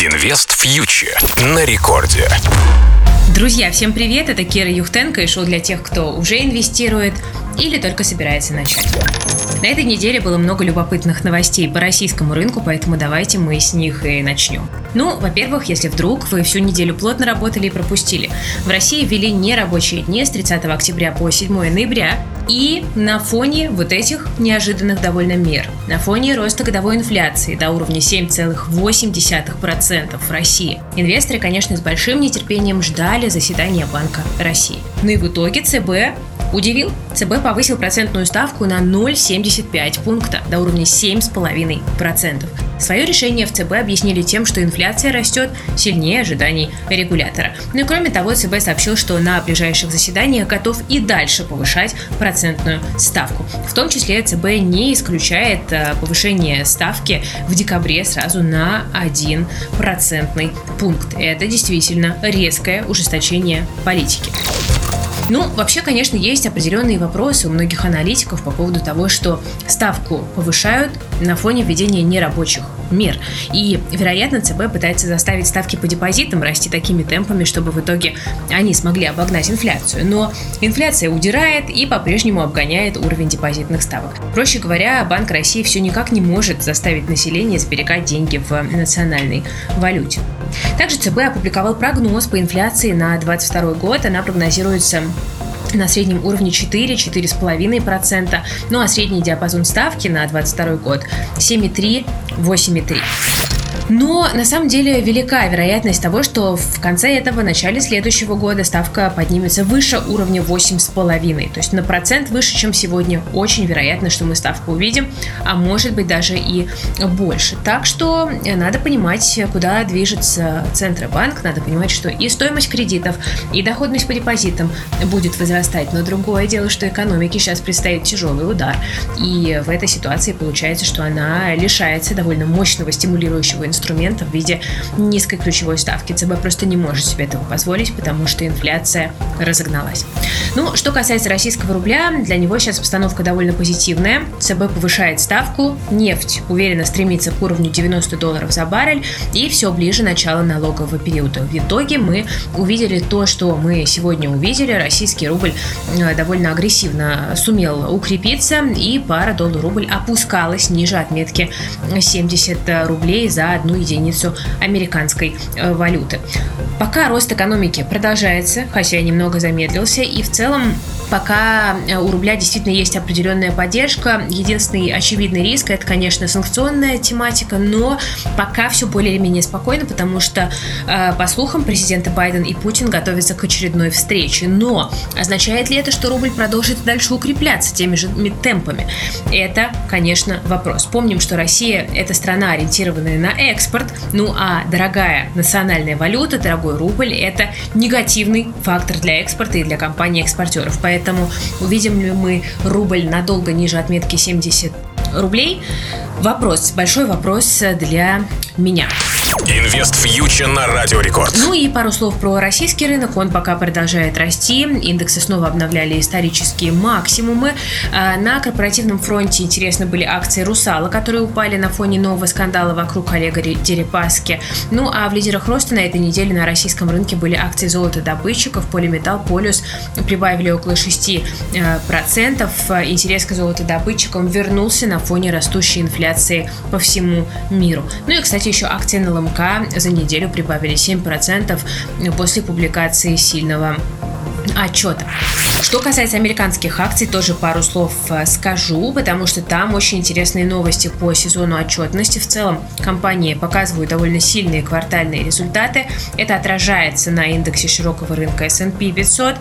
Инвест фьючер на рекорде. Друзья, всем привет! Это Кира Юхтенко и шоу для тех, кто уже инвестирует или только собирается начать. На этой неделе было много любопытных новостей по российскому рынку, поэтому давайте мы с них и начнем. Ну, во-первых, если вдруг вы всю неделю плотно работали и пропустили, в России ввели нерабочие дни с 30 октября по 7 ноября, и на фоне вот этих неожиданных довольно мер, на фоне роста годовой инфляции до уровня 7,8% в России, инвесторы, конечно, с большим нетерпением ждали заседания Банка России. Ну и в итоге ЦБ Удивил? ЦБ повысил процентную ставку на 0,75 пункта до уровня 7,5%. Свое решение в ЦБ объяснили тем, что инфляция растет сильнее ожиданий регулятора. Ну и кроме того, ЦБ сообщил, что на ближайших заседаниях готов и дальше повышать процентную ставку. В том числе ЦБ не исключает э, повышение ставки в декабре сразу на 1 процентный пункт. Это действительно резкое ужесточение политики. Ну, вообще, конечно, есть определенные вопросы у многих аналитиков по поводу того, что ставку повышают на фоне введения нерабочих мер. И, вероятно, ЦБ пытается заставить ставки по депозитам расти такими темпами, чтобы в итоге они смогли обогнать инфляцию. Но инфляция удирает и по-прежнему обгоняет уровень депозитных ставок. Проще говоря, Банк России все никак не может заставить население сберегать деньги в национальной валюте. Также ЦБ опубликовал прогноз по инфляции на 2022 год. Она прогнозируется на среднем уровне 4-4,5%, ну а средний диапазон ставки на 2022 год 7,3-8,3%. Но на самом деле велика вероятность того, что в конце этого, начале следующего года ставка поднимется выше уровня 8,5. То есть на процент выше, чем сегодня. Очень вероятно, что мы ставку увидим, а может быть даже и больше. Так что надо понимать, куда движется Центробанк. Надо понимать, что и стоимость кредитов, и доходность по депозитам будет возрастать. Но другое дело, что экономике сейчас предстоит тяжелый удар. И в этой ситуации получается, что она лишается довольно мощного стимулирующего инструмента инструмента в виде низкой ключевой ставки. ЦБ просто не может себе этого позволить, потому что инфляция разогналась. Ну, что касается российского рубля, для него сейчас обстановка довольно позитивная. ЦБ повышает ставку, нефть уверенно стремится к уровню 90 долларов за баррель и все ближе начала налогового периода. В итоге мы увидели то, что мы сегодня увидели. Российский рубль э, довольно агрессивно сумел укрепиться и пара доллар-рубль опускалась ниже отметки 70 рублей за одну одну единицу американской э, валюты. Пока рост экономики продолжается, хотя немного замедлился, и в целом пока э, у рубля действительно есть определенная поддержка. Единственный очевидный риск это, конечно, санкционная тематика, но пока все более или менее спокойно, потому что, э, по слухам, президенты Байден и Путин готовятся к очередной встрече. Но означает ли это, что рубль продолжит дальше укрепляться теми же темпами? Это, конечно, вопрос. Помним, что Россия это страна, ориентированная на экспорт, ну а дорогая национальная валюта, дорогой рубль, это негативный фактор для экспорта и для компаний-экспортеров. Поэтому Поэтому увидим ли мы рубль надолго ниже отметки 70 рублей? Вопрос, большой вопрос для меня. Инвест фьючер на Радио Рекорд. Ну и пару слов про российский рынок. Он пока продолжает расти. Индексы снова обновляли исторические максимумы. А, на корпоративном фронте интересно были акции Русала, которые упали на фоне нового скандала вокруг Олега Дерипаски. Ну а в лидерах роста на этой неделе на российском рынке были акции золотодобытчиков, Полиметалл, Полюс прибавили около 6%. Интерес к золотодобытчикам вернулся на фоне растущей инфляции по всему миру. Ну и, кстати, еще акции на ЛМК за неделю прибавили 7% после публикации сильного отчета. Что касается американских акций, тоже пару слов э, скажу, потому что там очень интересные новости по сезону отчетности. В целом компании показывают довольно сильные квартальные результаты. Это отражается на индексе широкого рынка S&P 500.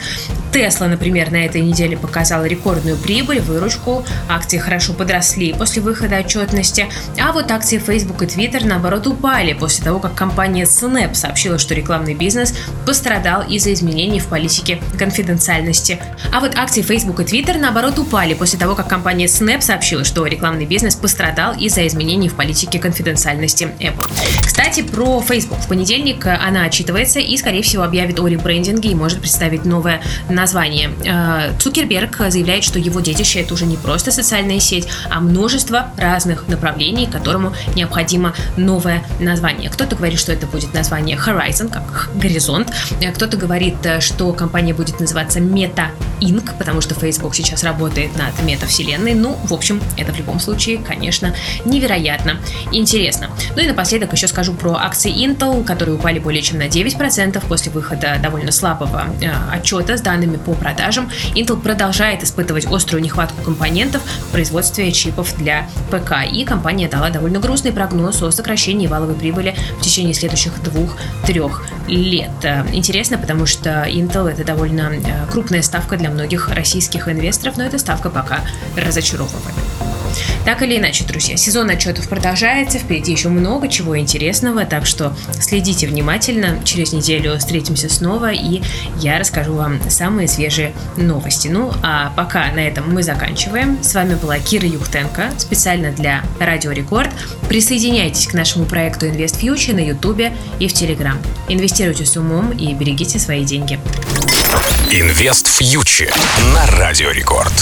Tesla, например, на этой неделе показала рекордную прибыль, выручку. Акции хорошо подросли после выхода отчетности. А вот акции Facebook и Twitter, наоборот, упали после того, как компания Snap сообщила, что рекламный бизнес пострадал из-за изменений в политике конфиденциальности. А вот акции Facebook и Twitter, наоборот, упали после того, как компания Snap сообщила, что рекламный бизнес пострадал из-за изменений в политике конфиденциальности Apple. Кстати, про Facebook. В понедельник она отчитывается и, скорее всего, объявит о ребрендинге и может представить новое название название. Э, Цукерберг заявляет, что его детище это уже не просто социальная сеть, а множество разных направлений, которому необходимо новое название. Кто-то говорит, что это будет название Horizon, как горизонт. Э, кто-то говорит, что компания будет называться Meta Inc., потому что Facebook сейчас работает над метавселенной. Ну, в общем, это в любом случае, конечно, невероятно интересно. Ну и напоследок еще скажу про акции Intel, которые упали более чем на 9% после выхода довольно слабого э, отчета с данными по продажам. Intel продолжает испытывать острую нехватку компонентов в производстве чипов для ПК, и компания дала довольно грустный прогноз о сокращении валовой прибыли в течение следующих двух-трех лет. Интересно, потому что Intel это довольно э, крупная ставка для многих российских инвесторов, но эта ставка пока разочаровывает. Так или иначе, друзья, сезон отчетов продолжается, впереди еще много чего интересного, так что следите внимательно. Через неделю встретимся снова, и я расскажу вам самые свежие новости. Ну, а пока на этом мы заканчиваем. С вами была Кира Юхтенко, специально для Радио Рекорд. Присоединяйтесь к нашему проекту Invest Future на Ютубе и в Телеграм. Инвестируйте с умом и берегите свои деньги. Инвест Фьючер на Радио Рекорд.